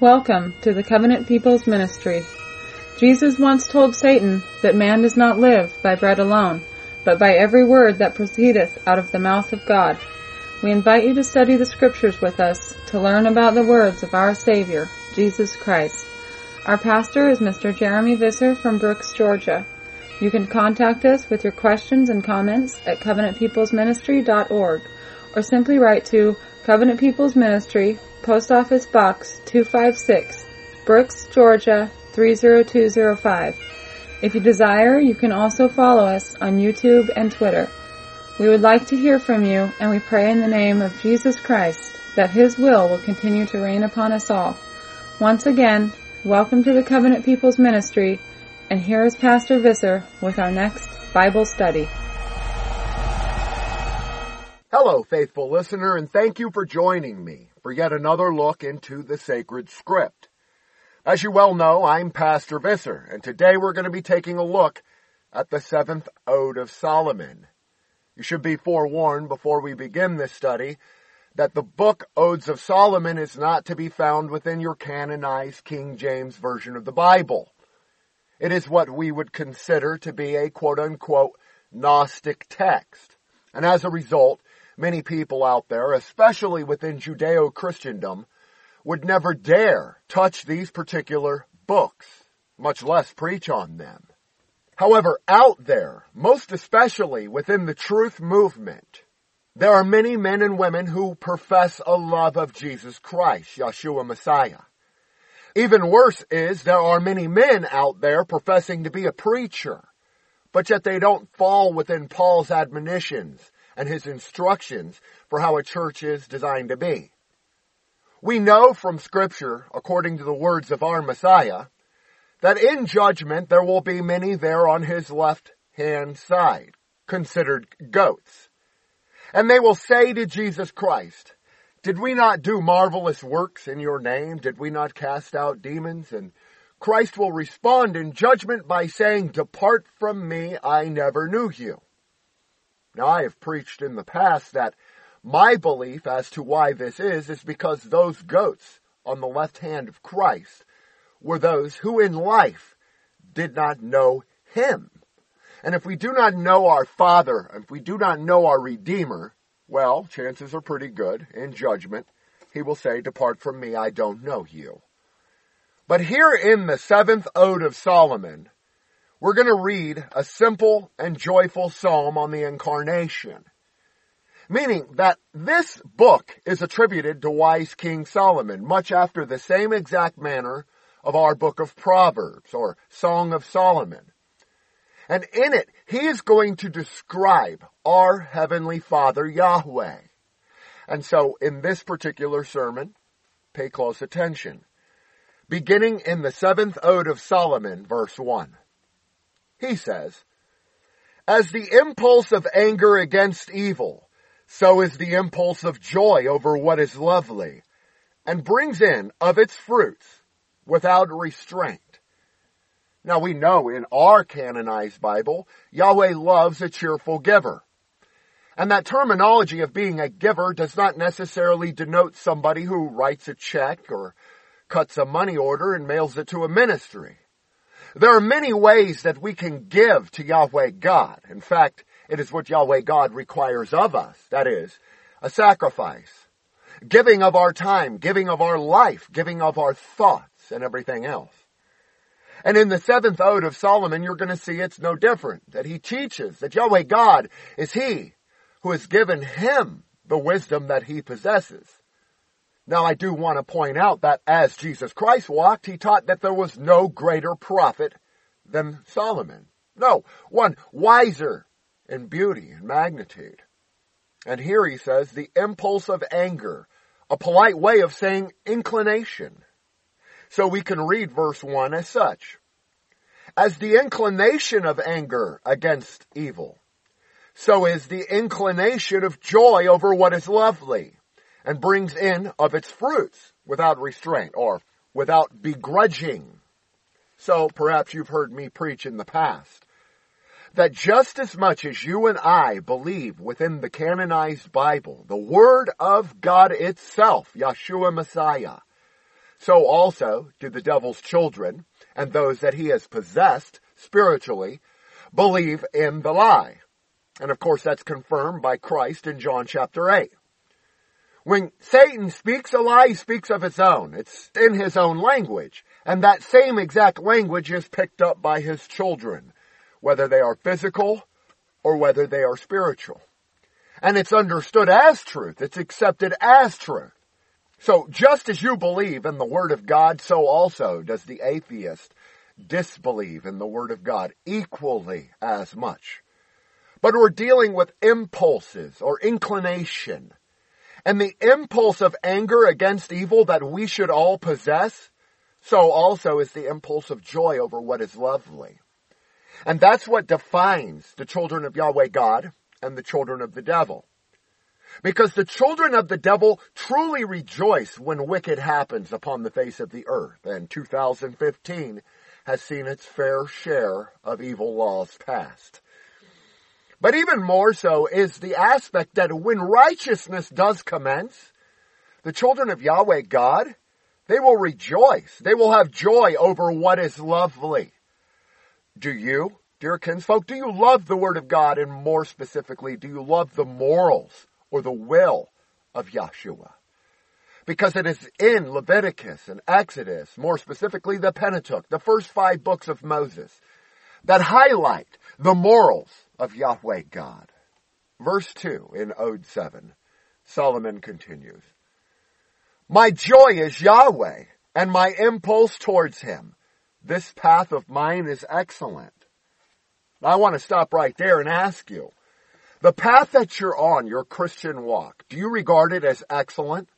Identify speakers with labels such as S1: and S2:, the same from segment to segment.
S1: Welcome to the Covenant People's Ministry. Jesus once told Satan that man does not live by bread alone, but by every word that proceedeth out of the mouth of God. We invite you to study the scriptures with us to learn about the words of our Savior, Jesus Christ. Our pastor is Mr. Jeremy Visser from Brooks, Georgia. You can contact us with your questions and comments at covenantpeoplesministry.org or simply write to Covenant People's Ministry, Post Office Box 256, Brooks, Georgia 30205. If you desire, you can also follow us on YouTube and Twitter. We would like to hear from you, and we pray in the name of Jesus Christ that His will will continue to reign upon us all. Once again, welcome to the Covenant People's Ministry, and here is Pastor Visser with our next Bible study.
S2: Hello, faithful listener, and thank you for joining me for yet another look into the sacred script. As you well know, I'm Pastor Visser, and today we're going to be taking a look at the seventh Ode of Solomon. You should be forewarned before we begin this study that the book Odes of Solomon is not to be found within your canonized King James Version of the Bible. It is what we would consider to be a quote unquote Gnostic text. And as a result, many people out there, especially within Judeo-Christendom, would never dare touch these particular books, much less preach on them. However, out there, most especially within the truth movement, there are many men and women who profess a love of Jesus Christ, Yeshua Messiah. Even worse is there are many men out there professing to be a preacher, but yet they don't fall within Paul's admonitions and his instructions for how a church is designed to be. We know from scripture, according to the words of our Messiah, that in judgment there will be many there on his left hand side, considered goats. And they will say to Jesus Christ, did we not do marvelous works in your name? Did we not cast out demons? And Christ will respond in judgment by saying, depart from me, I never knew you. Now I have preached in the past that my belief as to why this is, is because those goats on the left hand of Christ were those who in life did not know Him. And if we do not know our Father, if we do not know our Redeemer, well, chances are pretty good in judgment. He will say, depart from me, I don't know you. But here in the seventh ode of Solomon, we're going to read a simple and joyful psalm on the incarnation. Meaning that this book is attributed to wise King Solomon, much after the same exact manner of our book of Proverbs or Song of Solomon. And in it, he is going to describe our Heavenly Father Yahweh. And so in this particular sermon, pay close attention. Beginning in the seventh ode of Solomon, verse one. He says, As the impulse of anger against evil, so is the impulse of joy over what is lovely, and brings in of its fruits without restraint. Now we know in our canonized Bible, Yahweh loves a cheerful giver. And that terminology of being a giver does not necessarily denote somebody who writes a check or cuts a money order and mails it to a ministry. There are many ways that we can give to Yahweh God. In fact, it is what Yahweh God requires of us. That is, a sacrifice. Giving of our time, giving of our life, giving of our thoughts and everything else. And in the seventh ode of Solomon, you're going to see it's no different. That he teaches that Yahweh God is he who has given him the wisdom that he possesses. Now I do want to point out that as Jesus Christ walked, he taught that there was no greater prophet than Solomon. No, one wiser in beauty and magnitude. And here he says the impulse of anger, a polite way of saying inclination. So we can read verse 1 as such. As the inclination of anger against evil, so is the inclination of joy over what is lovely and brings in of its fruits without restraint or without begrudging. So perhaps you've heard me preach in the past that just as much as you and I believe within the canonized Bible, the Word of God itself, Yeshua Messiah, so also do the devil's children and those that he has possessed spiritually believe in the lie. And of course that's confirmed by Christ in John chapter 8. When Satan speaks a lie, he speaks of his own. It's in his own language. And that same exact language is picked up by his children, whether they are physical or whether they are spiritual. And it's understood as truth. It's accepted as truth. So just as you believe in the Word of God, so also does the atheist disbelieve in the Word of God equally as much. But we're dealing with impulses or inclination. And the impulse of anger against evil that we should all possess, so also is the impulse of joy over what is lovely. And that's what defines the children of Yahweh God and the children of the devil. Because the children of the devil truly rejoice when wicked happens upon the face of the earth. And 2015 has seen its fair share of evil laws passed. But even more so is the aspect that when righteousness does commence, the children of Yahweh God, they will rejoice. They will have joy over what is lovely. Do you, dear kinsfolk, do you love the Word of God? And more specifically, do you love the morals or the will of Yahshua? Because it is in Leviticus and Exodus, more specifically the Pentateuch, the first five books of Moses, that highlight the morals of Yahweh God. Verse 2 in Ode 7, Solomon continues, My joy is Yahweh, and my impulse towards him. This path of mine is excellent. I want to stop right there and ask you, the path that you're on, your Christian walk, do you regard it as excellent?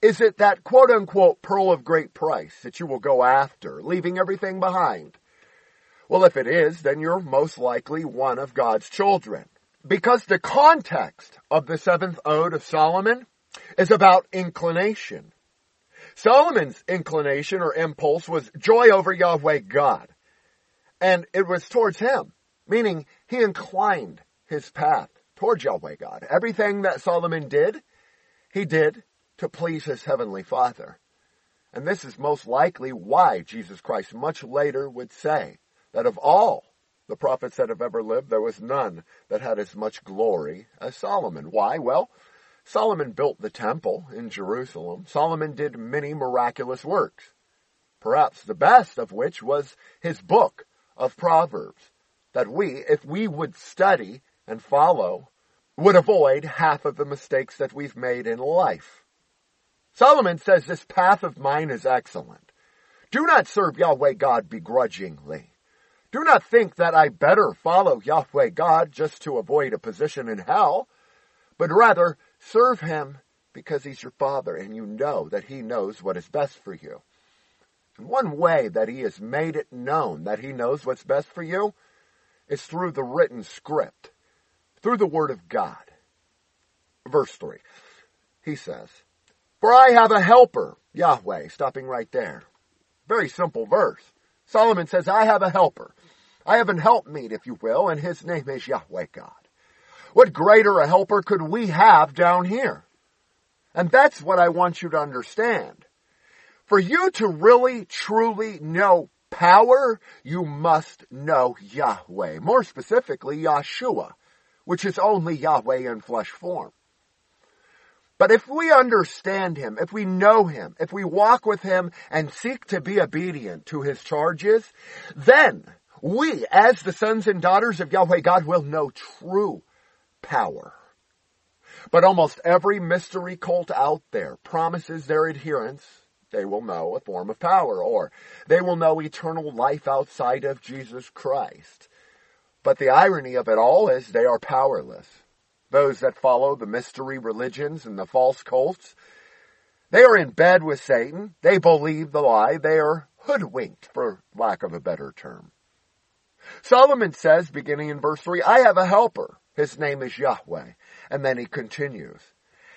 S2: Is it that quote unquote pearl of great price that you will go after, leaving everything behind? Well, if it is, then you're most likely one of God's children. Because the context of the seventh ode of Solomon is about inclination. Solomon's inclination or impulse was joy over Yahweh God. And it was towards him, meaning he inclined his path towards Yahweh God. Everything that Solomon did, he did to please his heavenly Father. And this is most likely why Jesus Christ much later would say that of all the prophets that have ever lived, there was none that had as much glory as Solomon. Why? Well, Solomon built the temple in Jerusalem. Solomon did many miraculous works. Perhaps the best of which was his book of Proverbs, that we, if we would study and follow would avoid half of the mistakes that we've made in life. Solomon says this path of mine is excellent. Do not serve Yahweh God begrudgingly. Do not think that I better follow Yahweh God just to avoid a position in hell, but rather serve him because he's your father and you know that he knows what is best for you. And one way that he has made it known that he knows what's best for you is through the written script through the word of God. Verse 3. He says, For I have a helper, Yahweh, stopping right there. Very simple verse. Solomon says, I have a helper. I have an helpmeet, if you will, and his name is Yahweh God. What greater a helper could we have down here? And that's what I want you to understand. For you to really, truly know power, you must know Yahweh. More specifically, Yahshua which is only Yahweh in flesh form. But if we understand Him, if we know Him, if we walk with Him and seek to be obedient to His charges, then we, as the sons and daughters of Yahweh God, will know true power. But almost every mystery cult out there promises their adherents they will know a form of power, or they will know eternal life outside of Jesus Christ. But the irony of it all is they are powerless. Those that follow the mystery religions and the false cults, they are in bed with Satan. They believe the lie. They are hoodwinked, for lack of a better term. Solomon says, beginning in verse 3, I have a helper. His name is Yahweh. And then he continues,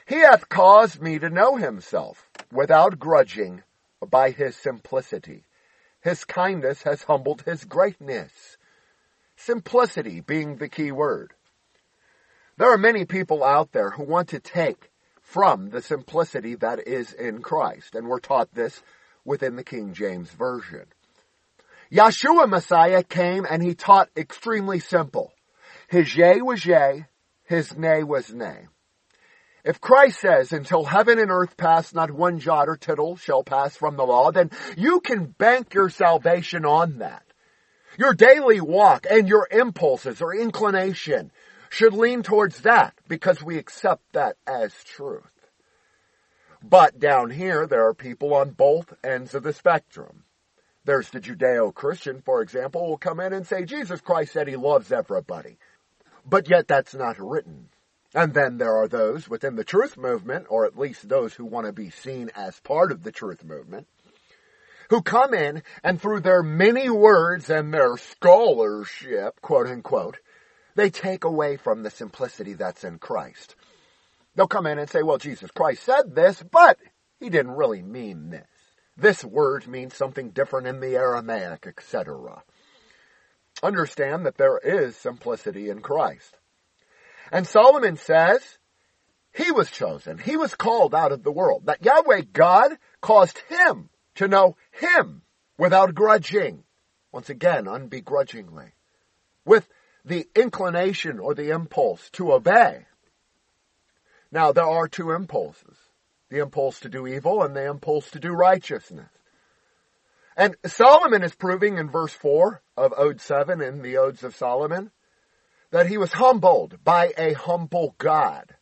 S2: He hath caused me to know himself without grudging by his simplicity. His kindness has humbled his greatness. Simplicity being the key word. There are many people out there who want to take from the simplicity that is in Christ, and we're taught this within the King James Version. Yeshua Messiah came and he taught extremely simple. His yea was yea, his nay was nay. If Christ says, until heaven and earth pass, not one jot or tittle shall pass from the law, then you can bank your salvation on that. Your daily walk and your impulses or inclination should lean towards that because we accept that as truth. But down here, there are people on both ends of the spectrum. There's the Judeo-Christian, for example, will come in and say, Jesus Christ said he loves everybody. But yet that's not written. And then there are those within the truth movement, or at least those who want to be seen as part of the truth movement, who come in and through their many words and their scholarship, quote unquote, they take away from the simplicity that's in Christ. They'll come in and say, well, Jesus Christ said this, but he didn't really mean this. This word means something different in the Aramaic, etc. Understand that there is simplicity in Christ. And Solomon says, he was chosen. He was called out of the world. That Yahweh God caused him to know him without grudging. Once again, unbegrudgingly. With the inclination or the impulse to obey. Now, there are two impulses. The impulse to do evil and the impulse to do righteousness. And Solomon is proving in verse 4 of Ode 7 in the Odes of Solomon that he was humbled by a humble God.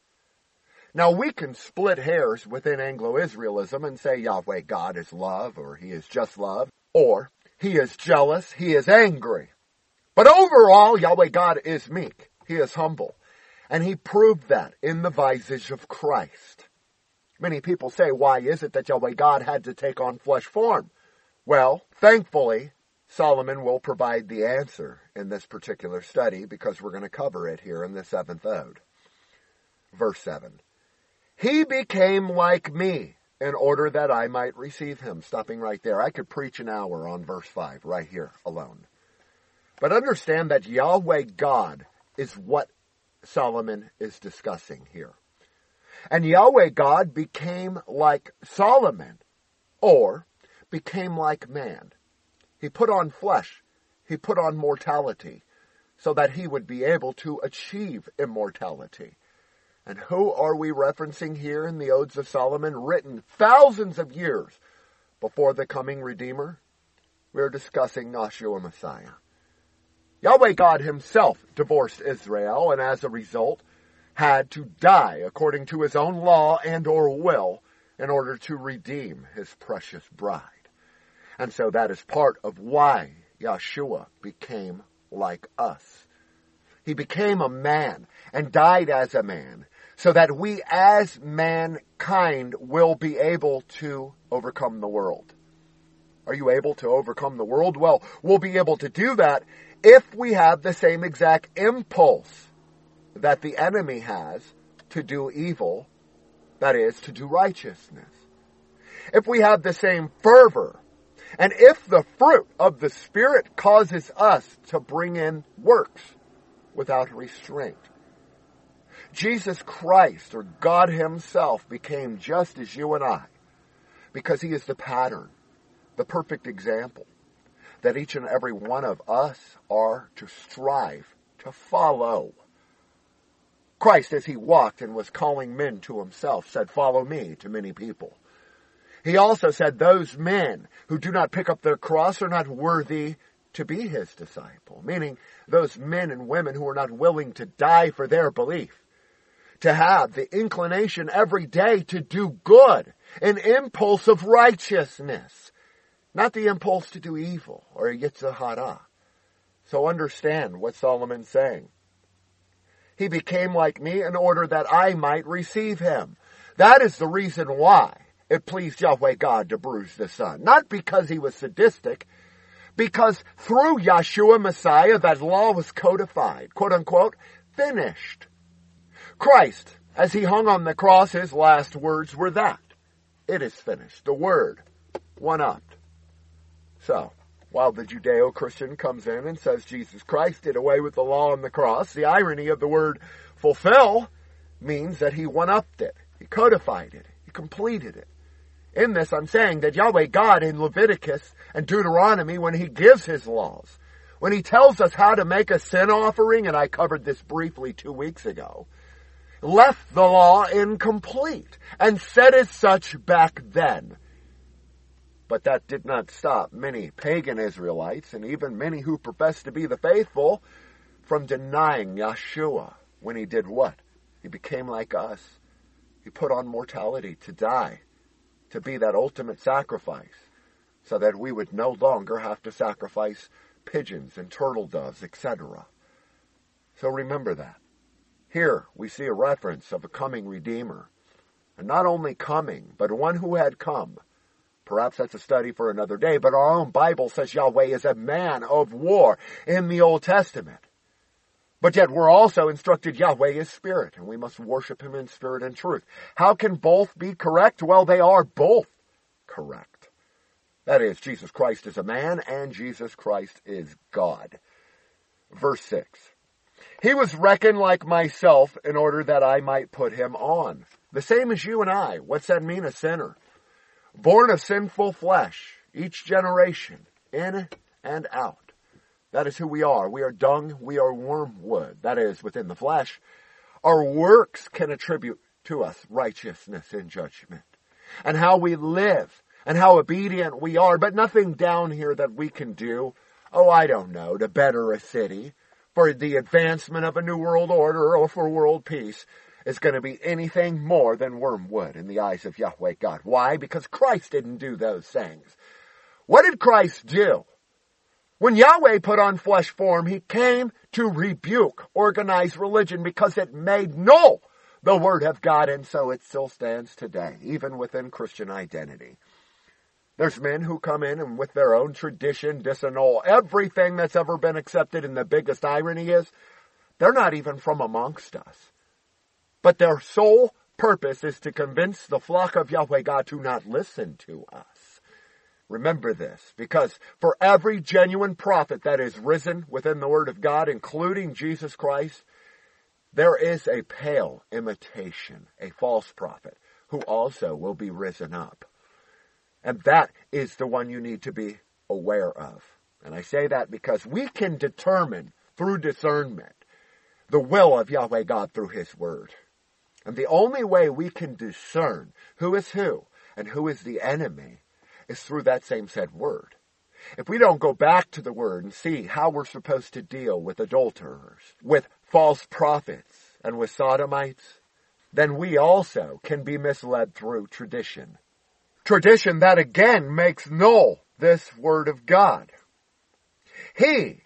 S2: Now we can split hairs within Anglo-Israelism and say Yahweh God is love or he is just love or he is jealous, he is angry. But overall, Yahweh God is meek. He is humble. And he proved that in the visage of Christ. Many people say, why is it that Yahweh God had to take on flesh form? Well, thankfully, Solomon will provide the answer in this particular study because we're going to cover it here in the seventh ode. Verse 7. He became like me in order that I might receive him. Stopping right there. I could preach an hour on verse 5 right here alone. But understand that Yahweh God is what Solomon is discussing here. And Yahweh God became like Solomon, or became like man. He put on flesh. He put on mortality so that he would be able to achieve immortality. And who are we referencing here in the Odes of Solomon, written thousands of years before the coming Redeemer? We're discussing Yahshua Messiah. Yahweh God himself divorced Israel and as a result had to die according to his own law and or will in order to redeem his precious bride. And so that is part of why Yeshua became like us. He became a man and died as a man so that we as mankind will be able to overcome the world. Are you able to overcome the world? Well, we'll be able to do that if we have the same exact impulse that the enemy has to do evil, that is, to do righteousness. If we have the same fervor, and if the fruit of the Spirit causes us to bring in works without restraint. Jesus Christ, or God Himself, became just as you and I, because He is the pattern, the perfect example that each and every one of us are to strive to follow. Christ, as he walked and was calling men to himself, said, follow me to many people. He also said, those men who do not pick up their cross are not worthy to be his disciple. Meaning, those men and women who are not willing to die for their belief. To have the inclination every day to do good, an impulse of righteousness not the impulse to do evil or yetzer hara. So understand what Solomon's saying. He became like me in order that I might receive him. That is the reason why it pleased Yahweh God to bruise the Son. Not because he was sadistic, because through Yeshua Messiah that law was codified, quote unquote, finished. Christ, as he hung on the cross, his last words were that. It is finished. The word, one up. So, while the Judeo-Christian comes in and says Jesus Christ did away with the law on the cross, the irony of the word fulfill means that he one-upped it. He codified it. He completed it. In this, I'm saying that Yahweh God in Leviticus and Deuteronomy, when He gives His laws, when He tells us how to make a sin offering, and I covered this briefly two weeks ago, left the law incomplete and said as such back then. But that did not stop many pagan Israelites and even many who professed to be the faithful from denying Yeshua when he did what? He became like us. He put on mortality to die, to be that ultimate sacrifice, so that we would no longer have to sacrifice pigeons and turtle doves, etc. So remember that. Here we see a reference of a coming Redeemer. And not only coming, but one who had come Perhaps that's a study for another day, but our own Bible says Yahweh is a man of war in the Old Testament. But yet we're also instructed Yahweh is spirit, and we must worship him in spirit and truth. How can both be correct? Well, they are both correct. That is, Jesus Christ is a man and Jesus Christ is God. Verse 6. He was reckoned like myself in order that I might put him on. The same as you and I. What's that mean? A sinner born of sinful flesh, each generation, in and out. That is who we are. We are dung, we are wormwood. That is, within the flesh. Our works can attribute to us righteousness in judgment. And how we live, and how obedient we are, but nothing down here that we can do. Oh, I don't know, to better a city, for the advancement of a new world order, or for world peace is going to be anything more than wormwood in the eyes of Yahweh God. Why? Because Christ didn't do those things. What did Christ do? When Yahweh put on flesh form, he came to rebuke organized religion because it made null the word of God, and so it still stands today, even within Christian identity. There's men who come in and with their own tradition disannul everything that's ever been accepted, and the biggest irony is, they're not even from amongst us. But their sole purpose is to convince the flock of Yahweh God to not listen to us. Remember this, because for every genuine prophet that is risen within the Word of God, including Jesus Christ, there is a pale imitation, a false prophet, who also will be risen up. And that is the one you need to be aware of. And I say that because we can determine through discernment the will of Yahweh God through His Word. And the only way we can discern who is who and who is the enemy is through that same said word. If we don't go back to the word and see how we're supposed to deal with adulterers, with false prophets, and with sodomites, then we also can be misled through tradition. Tradition that again makes null this word of God. He,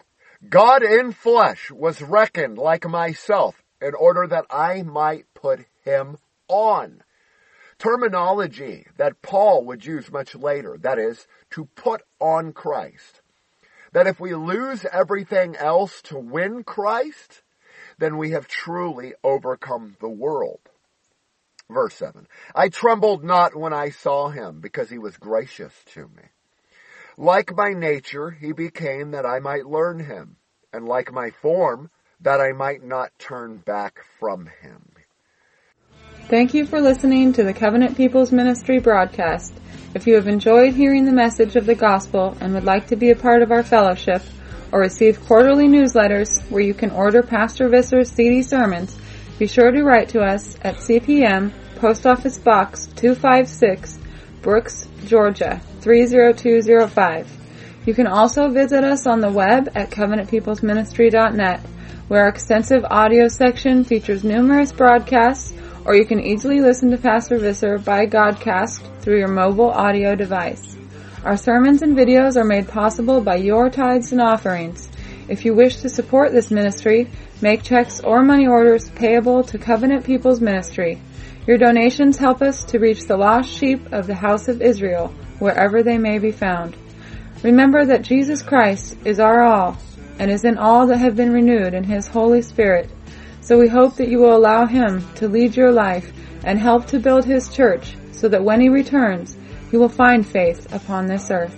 S2: God in flesh, was reckoned like myself in order that I might put him on. Terminology that Paul would use much later, that is, to put on Christ. That if we lose everything else to win Christ, then we have truly overcome the world. Verse 7. I trembled not when I saw him, because he was gracious to me. Like my nature, he became that I might learn him, and like my form, that I might not turn back from him.
S1: Thank you for listening to the Covenant People's Ministry broadcast. If you have enjoyed hearing the message of the gospel and would like to be a part of our fellowship or receive quarterly newsletters where you can order Pastor Visser's CD sermons, be sure to write to us at CPM Post Office Box 256, Brooks, Georgia 30205. You can also visit us on the web at covenantpeoplesministry.net where our extensive audio section features numerous broadcasts or you can easily listen to Pastor Visser by Godcast through your mobile audio device. Our sermons and videos are made possible by your tithes and offerings. If you wish to support this ministry, make checks or money orders payable to Covenant People's Ministry. Your donations help us to reach the lost sheep of the house of Israel, wherever they may be found. Remember that Jesus Christ is our all, and is in all that have been renewed in His Holy Spirit, so we hope that you will allow Him to lead your life and help to build His church so that when He returns, He will find faith upon this earth.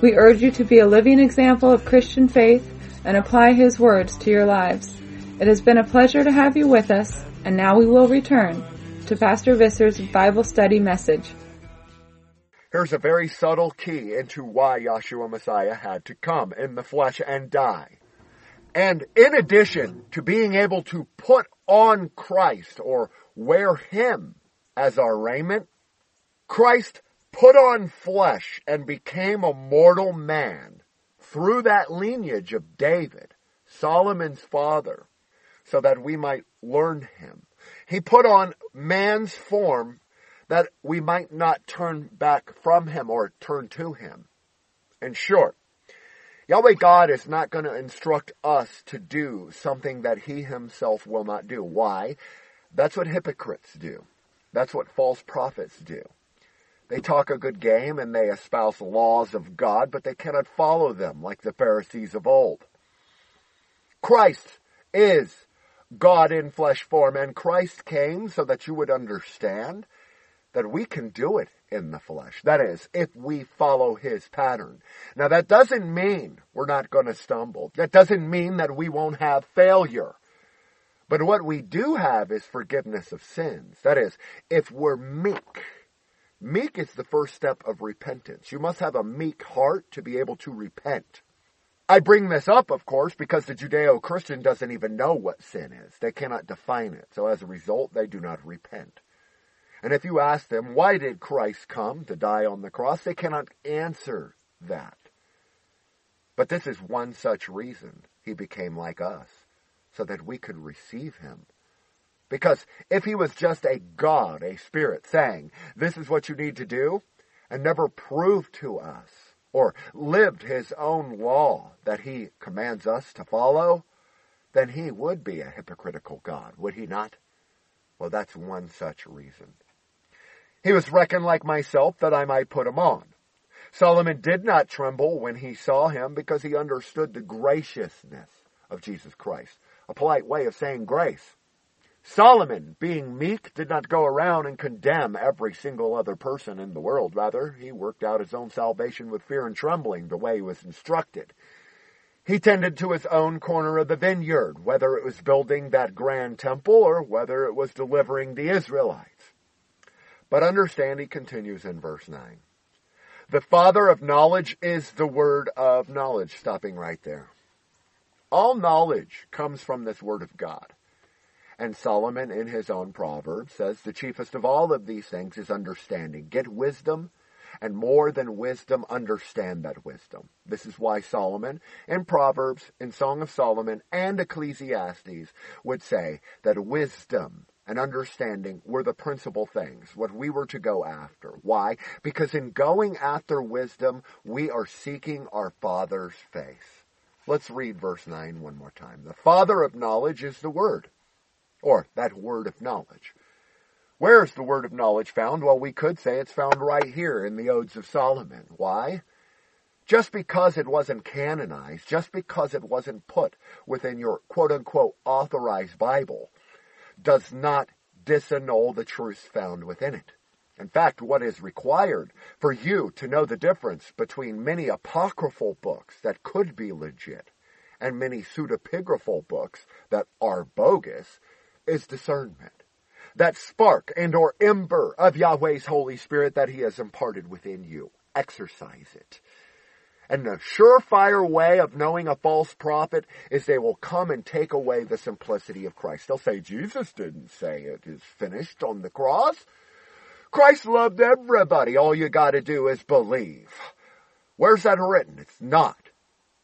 S1: We urge you to be a living example of Christian faith and apply His words to your lives. It has been a pleasure to have you with us, and now we will return to Pastor Visser's Bible study message.
S2: Here's a very subtle key into why Yahshua Messiah had to come in the flesh and die. And in addition to being able to put on Christ or wear Him as our raiment, Christ put on flesh and became a mortal man through that lineage of David, Solomon's father, so that we might learn Him. He put on man's form that we might not turn back from him or turn to him. In short, Yahweh God is not going to instruct us to do something that he himself will not do. Why? That's what hypocrites do. That's what false prophets do. They talk a good game and they espouse laws of God, but they cannot follow them like the Pharisees of old. Christ is God in flesh form, and Christ came so that you would understand that we can do it in the flesh. That is, if we follow his pattern. Now that doesn't mean we're not going to stumble. That doesn't mean that we won't have failure. But what we do have is forgiveness of sins. That is, if we're meek, meek is the first step of repentance. You must have a meek heart to be able to repent. I bring this up, of course, because the Judeo-Christian doesn't even know what sin is. They cannot define it. So as a result, they do not repent. And if you ask them, why did Christ come to die on the cross? They cannot answer that. But this is one such reason he became like us, so that we could receive him. Because if he was just a God, a spirit, saying, this is what you need to do, and never proved to us, or lived his own law that he commands us to follow, then he would be a hypocritical God, would he not? Well, that's one such reason. He was reckoned like myself that I might put him on. Solomon did not tremble when he saw him because he understood the graciousness of Jesus Christ. A polite way of saying grace. Solomon, being meek, did not go around and condemn every single other person in the world. Rather, he worked out his own salvation with fear and trembling the way he was instructed. He tended to his own corner of the vineyard, whether it was building that grand temple or whether it was delivering the Israelites. But understand, he continues in verse 9. The father of knowledge is the word of knowledge, stopping right there. All knowledge comes from this word of God. And Solomon in his own proverb says, the chiefest of all of these things is understanding. Get wisdom, and more than wisdom, understand that wisdom. This is why Solomon in Proverbs, in Song of Solomon, and Ecclesiastes would say that wisdom and understanding were the principal things, what we were to go after. Why? Because in going after wisdom, we are seeking our Father's face. Let's read verse 9 one more time. The Father of knowledge is the Word, or that Word of knowledge. Where is the Word of knowledge found? Well, we could say it's found right here in the Odes of Solomon. Why? Just because it wasn't canonized, just because it wasn't put within your quote unquote authorized Bible, does not disannul the truths found within it. In fact, what is required for you to know the difference between many apocryphal books that could be legit and many pseudepigraphal books that are bogus is discernment. That spark and or ember of Yahweh's Holy Spirit that He has imparted within you. Exercise it. And the surefire way of knowing a false prophet is they will come and take away the simplicity of Christ. They'll say, Jesus didn't say it is finished on the cross. Christ loved everybody. All you gotta do is believe. Where's that written? It's not.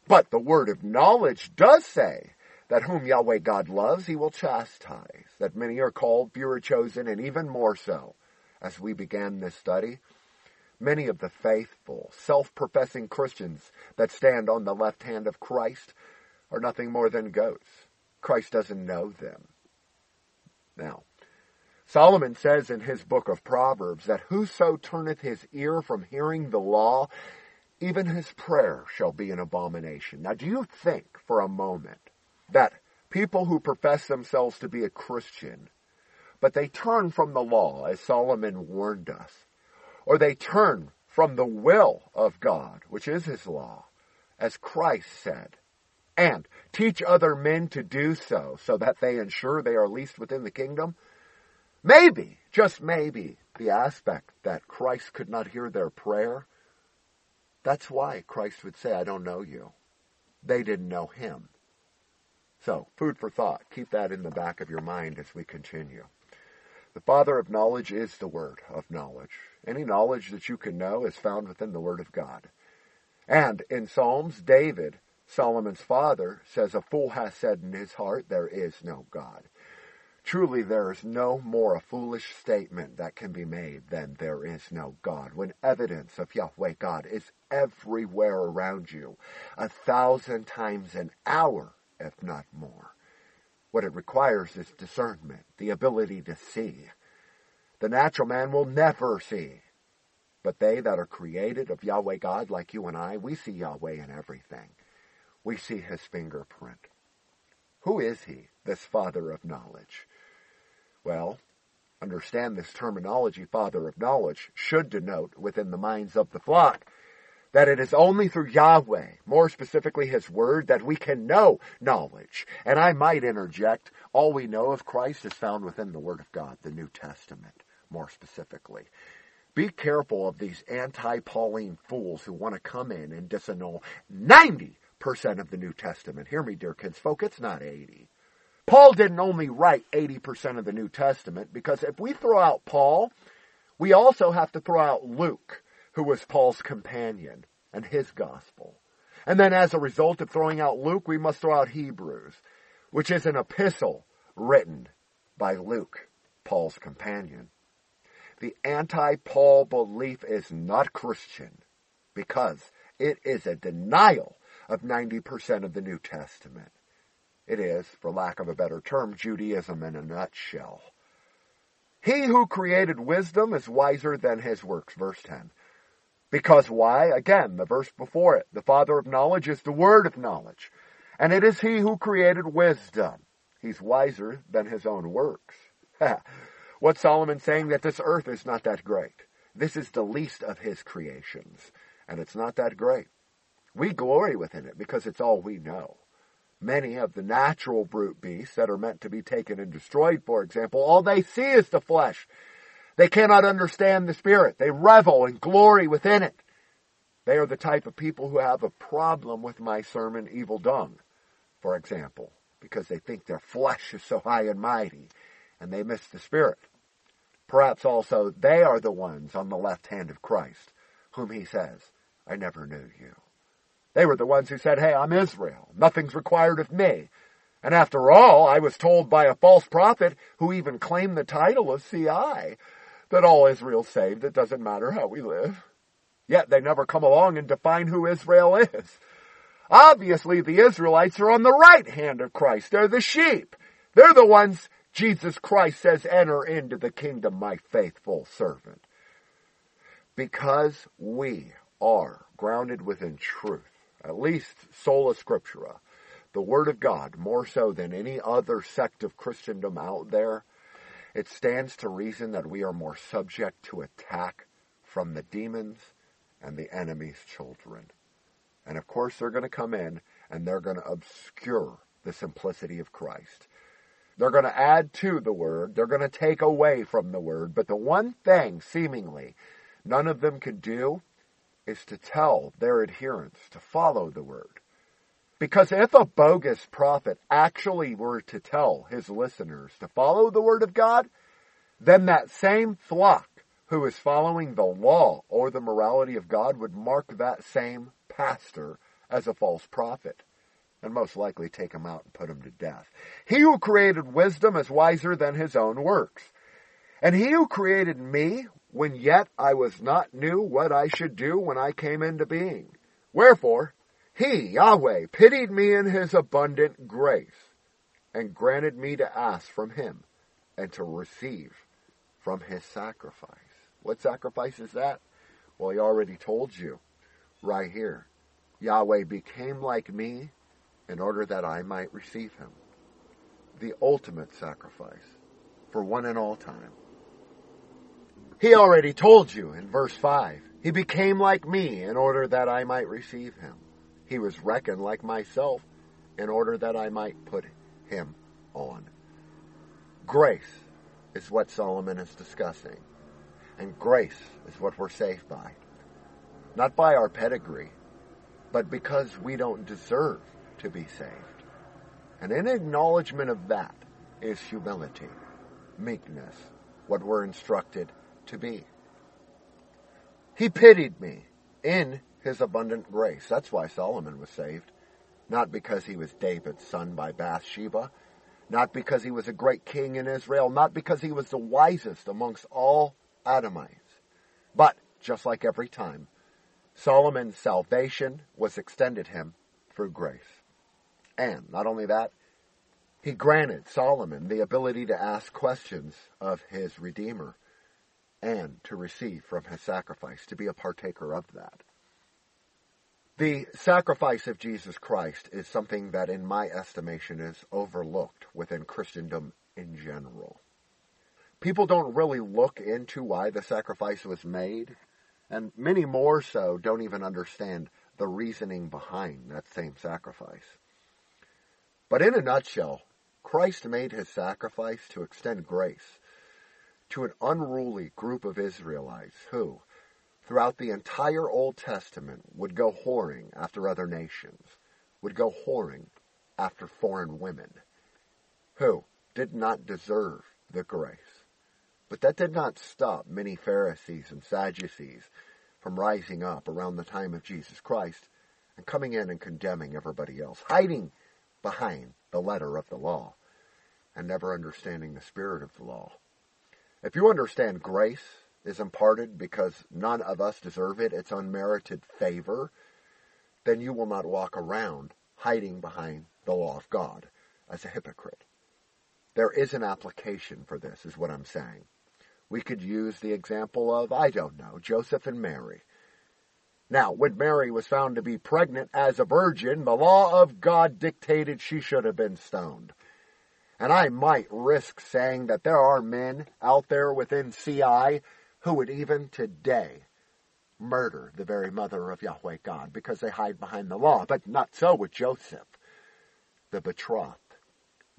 S2: But the word of knowledge does say that whom Yahweh God loves, he will chastise. That many are called, few are chosen, and even more so. As we began this study, Many of the faithful, self-professing Christians that stand on the left hand of Christ are nothing more than goats. Christ doesn't know them. Now, Solomon says in his book of Proverbs that whoso turneth his ear from hearing the law, even his prayer shall be an abomination. Now, do you think for a moment that people who profess themselves to be a Christian, but they turn from the law, as Solomon warned us, or they turn from the will of God, which is his law, as Christ said, and teach other men to do so, so that they ensure they are least within the kingdom? Maybe, just maybe, the aspect that Christ could not hear their prayer, that's why Christ would say, I don't know you. They didn't know him. So, food for thought. Keep that in the back of your mind as we continue. The Father of knowledge is the Word of knowledge. Any knowledge that you can know is found within the Word of God. And in Psalms, David, Solomon's father, says, A fool hath said in his heart, There is no God. Truly, there is no more a foolish statement that can be made than there is no God, when evidence of Yahweh God is everywhere around you, a thousand times an hour, if not more. What it requires is discernment, the ability to see. The natural man will never see. But they that are created of Yahweh God, like you and I, we see Yahweh in everything. We see his fingerprint. Who is he, this Father of knowledge? Well, understand this terminology, Father of knowledge, should denote within the minds of the flock that it is only through Yahweh, more specifically His Word, that we can know knowledge. And I might interject, all we know of Christ is found within the Word of God, the New Testament, more specifically. Be careful of these anti-Pauline fools who want to come in and disannul 90% of the New Testament. Hear me, dear kinsfolk, it's not 80. Paul didn't only write 80% of the New Testament because if we throw out Paul, we also have to throw out Luke, who was Paul's companion and his gospel. And then as a result of throwing out Luke, we must throw out Hebrews, which is an epistle written by Luke, Paul's companion. The anti-Paul belief is not Christian because it is a denial of 90% of the New Testament. It is, for lack of a better term, Judaism in a nutshell. He who created wisdom is wiser than his works, verse 10. Because why? Again, the verse before it. The Father of knowledge is the Word of knowledge. And it is He who created wisdom. He's wiser than His own works. What's Solomon saying? That this earth is not that great. This is the least of His creations. And it's not that great. We glory within it because it's all we know. Many of the natural brute beasts that are meant to be taken and destroyed, for example, all they see is the flesh. They cannot understand the Spirit. They revel and glory within it. They are the type of people who have a problem with my sermon, Evil Dung, for example, because they think their flesh is so high and mighty, and they miss the Spirit. Perhaps also they are the ones on the left hand of Christ, whom he says, I never knew you. They were the ones who said, hey, I'm Israel. Nothing's required of me. And after all, I was told by a false prophet who even claimed the title of CI that all Israel's saved. It doesn't matter how we live. Yet they never come along and define who Israel is. Obviously, the Israelites are on the right hand of Christ. They're the sheep. They're the ones Jesus Christ says, enter into the kingdom, my faithful servant. Because we are grounded within truth, at least sola scriptura, the Word of God, more so than any other sect of Christendom out there, it stands to reason that we are more subject to attack from the demons and the enemy's children. And of course, they're going to come in and they're going to obscure the simplicity of Christ. They're going to add to the word. They're going to take away from the word. But the one thing, seemingly, none of them can do is to tell their adherents to follow the word. Because if a bogus prophet actually were to tell his listeners to follow the word of God, then that same flock who is following the law or the morality of God would mark that same pastor as a false prophet and most likely take him out and put him to death. He who created wisdom is wiser than his own works. And he who created me when yet I was not knew what I should do when I came into being. Wherefore, he, Yahweh, pitied me in his abundant grace and granted me to ask from him and to receive from his sacrifice. What sacrifice is that? Well, he already told you right here. Yahweh became like me in order that I might receive him. The ultimate sacrifice for one and all time. He already told you in verse 5. He became like me in order that I might receive him. He was reckoned like myself in order that I might put him on. Grace is what Solomon is discussing. And grace is what we're saved by. Not by our pedigree, but because we don't deserve to be saved. And in acknowledgement of that is humility, meekness, what we're instructed to be. He pitied me in his abundant grace. That's why Solomon was saved. Not because he was David's son by Bathsheba, not because he was a great king in Israel, not because he was the wisest amongst all Adamites, but just like every time, Solomon's salvation was extended him through grace. And not only that, he granted Solomon the ability to ask questions of his Redeemer and to receive from his sacrifice, to be a partaker of that. The sacrifice of Jesus Christ is something that, in my estimation, is overlooked within Christendom in general. People don't really look into why the sacrifice was made, and many more so don't even understand the reasoning behind that same sacrifice. But in a nutshell, Christ made his sacrifice to extend grace to an unruly group of Israelites who, throughout the entire Old Testament would go whoring after other nations, would go whoring after foreign women, who did not deserve the grace. But that did not stop many Pharisees and Sadducees from rising up around the time of Jesus Christ and coming in and condemning everybody else, hiding behind the letter of the law and never understanding the spirit of the law. If you understand grace, is imparted because none of us deserve it, it's unmerited favor, then you will not walk around hiding behind the law of God as a hypocrite. There is an application for this, is what I'm saying. We could use the example of, I don't know, Joseph and Mary. Now, when Mary was found to be pregnant as a virgin, the law of God dictated she should have been stoned. And I might risk saying that there are men out there within CI who would even today murder the very mother of Yahweh God because they hide behind the law. But not so with Joseph, the betrothed.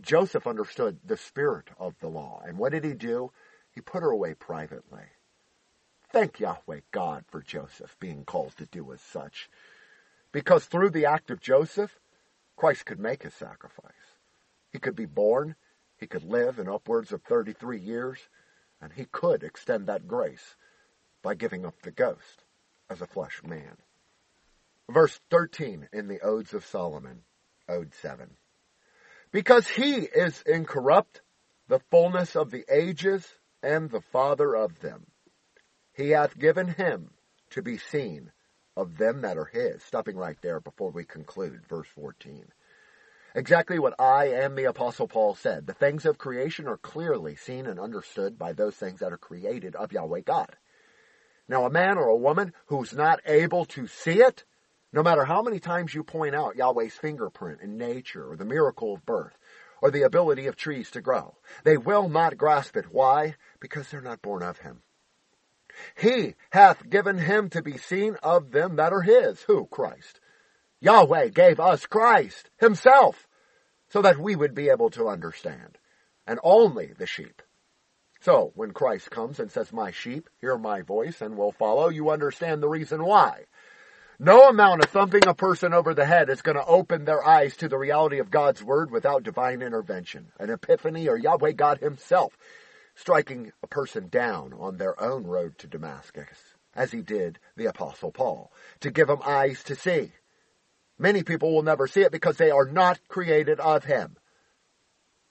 S2: Joseph understood the spirit of the law. And what did he do? He put her away privately. Thank Yahweh God for Joseph being called to do as such. Because through the act of Joseph, Christ could make his sacrifice. He could be born. He could live in upwards of 33 years and he could extend that grace by giving up the ghost as a flesh man. Verse 13 in the Odes of Solomon, Ode 7. Because he is incorrupt, the fullness of the ages, and the father of them. He hath given him to be seen of them that are his. Stopping right there before we conclude, verse 14. Exactly what I and the Apostle Paul said. The things of creation are clearly seen and understood by those things that are created of Yahweh God. Now, a man or a woman who's not able to see it, no matter how many times you point out Yahweh's fingerprint in nature or the miracle of birth or the ability of trees to grow, they will not grasp it. Why? Because they're not born of him. He hath given him to be seen of them that are his. Who? Christ. Yahweh gave us Christ himself so that we would be able to understand. And only the sheep. So when Christ comes and says, my sheep hear my voice and will follow, you understand the reason why. No amount of thumping a person over the head is going to open their eyes to the reality of God's word without divine intervention, an epiphany or Yahweh God himself striking a person down on their own road to Damascus, as he did the apostle Paul, to give them eyes to see. Many people will never see it because they are not created of him.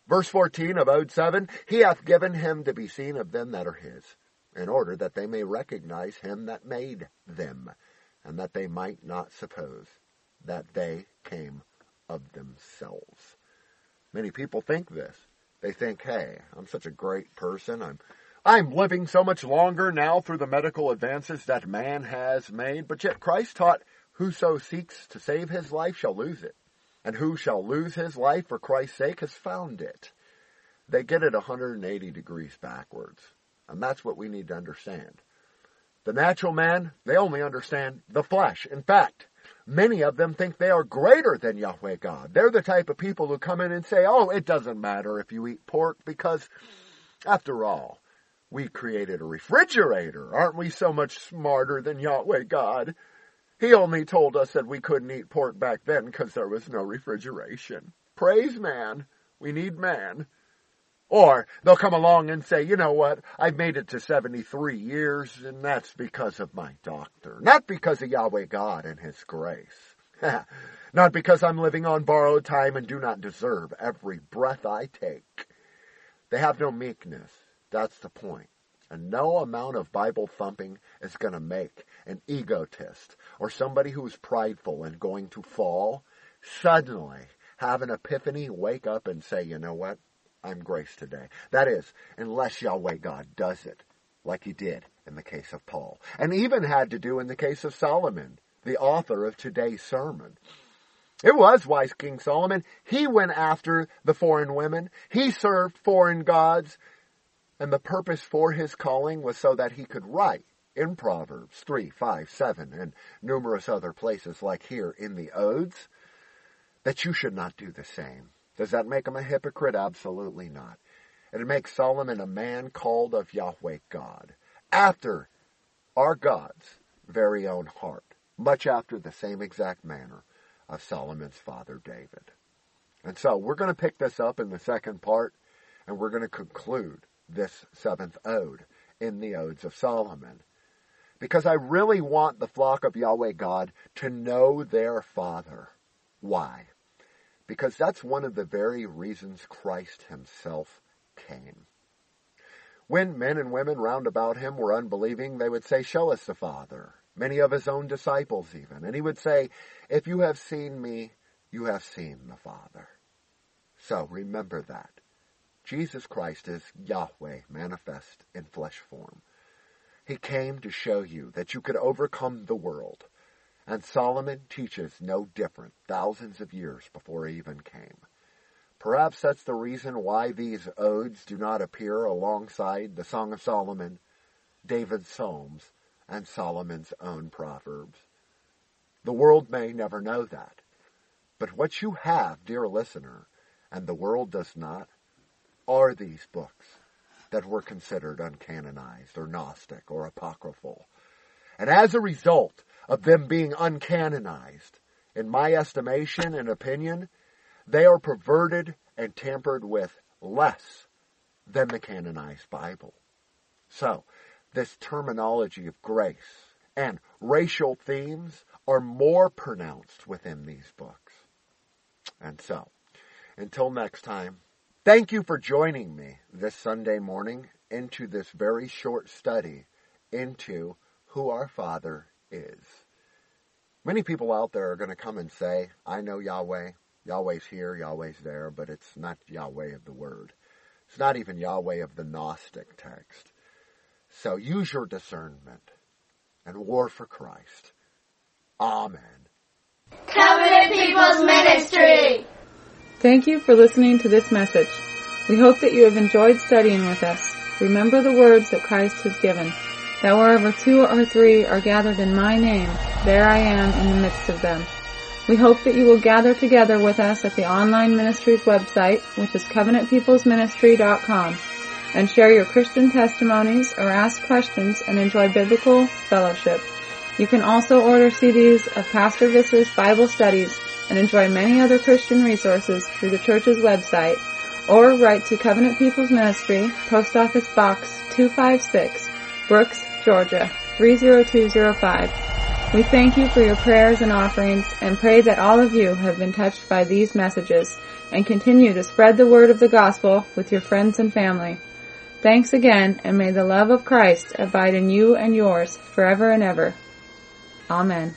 S2: Verse 14 of Ode 7, He hath given him to be seen of them that are his, in order that they may recognize him that made them, and that they might not suppose that they came of themselves. Many people think this. They think, hey, I'm such a great person. I'm, I'm living so much longer now through the medical advances that man has made. But yet Christ taught Whoso seeks to save his life shall lose it, and who shall lose his life for Christ's sake has found it. They get it 180 degrees backwards. And that's what we need to understand. The natural man, they only understand the flesh. In fact, many of them think they are greater than Yahweh God. They're the type of people who come in and say, oh, it doesn't matter if you eat pork because, after all, We created a refrigerator. Aren't we so much smarter than Yahweh God? He only told us that we couldn't eat pork back then because there was no refrigeration. Praise man. We need man. Or they'll come along and say, you know what, I've made it to 73 years and that's because of my doctor. Not because of Yahweh God and His grace. not because I'm living on borrowed time and do not deserve every breath I take. They have no meekness. That's the point. And no amount of Bible thumping is going to make an egotist or somebody who's prideful and going to fall suddenly have an epiphany, wake up and say, you know what? I'm grace today. That is, unless Yahweh God does it, like he did in the case of Paul. And even had to do in the case of Solomon, the author of today's sermon. It was wise King Solomon. He went after the foreign women. He served foreign gods. And the purpose for his calling was so that he could write in Proverbs 3, 5, 7, and numerous other places like here in the Odes, that you should not do the same. Does that make him a hypocrite? Absolutely not. It makes Solomon a man called of Yahweh God, after our God's very own heart, much after the same exact manner of Solomon's father David. And so we're going to pick this up in the second part, and we're going to conclude this seventh ode in the Odes of Solomon. Because I really want the flock of Yahweh God to know their Father. Why? because that's one of the very reasons Christ himself came. When men and women round about him were unbelieving, they would say, Show us the Father. Many of his own disciples even. And he would say, If you have seen me, you have seen the Father. So remember that. Jesus Christ is Yahweh manifest in flesh form. He came to show you that you could overcome the world and Solomon teaches no different thousands of years before he even came. Perhaps that's the reason why these odes do not appear alongside the Song of Solomon, David's Psalms, and Solomon's own Proverbs. The world may never know that. But what you have, dear listener, and the world does not, are these books that were considered uncanonized or Gnostic or apocryphal. And as a result, of them being uncanonized. In my estimation and opinion, they are perverted and tampered with less than the canonized Bible. So, this terminology of grace and racial themes are more pronounced within these books. And so, until next time, thank you for joining me this Sunday morning into this very short study into who our Father is. Many people out there are going to come and say, I know Yahweh. Yahweh's here, Yahweh's there, but it's not Yahweh of the Word. It's not even Yahweh of the Gnostic text. So use your discernment and war for Christ. Amen.
S3: Covenant People's Ministry.
S1: Thank you for listening to this message. We hope that you have enjoyed studying with us. Remember the words that Christ has given that wherever two or three are gathered in my name, there I am in the midst of them. We hope that you will gather together with us at the online ministry's website, which is covenantpeoplesministry.com, and share your Christian testimonies or ask questions and enjoy biblical fellowship. You can also order CDs of Pastor Visser's Bible studies and enjoy many other Christian resources through the church's website, or write to Covenant People's Ministry, Post Office Box 256, Brooks, Georgia 30205. We thank you for your prayers and offerings and pray that all of you have been touched by these messages and continue to spread the word of the gospel with your friends and family. Thanks again and may the love of Christ abide in you and yours forever and ever. Amen.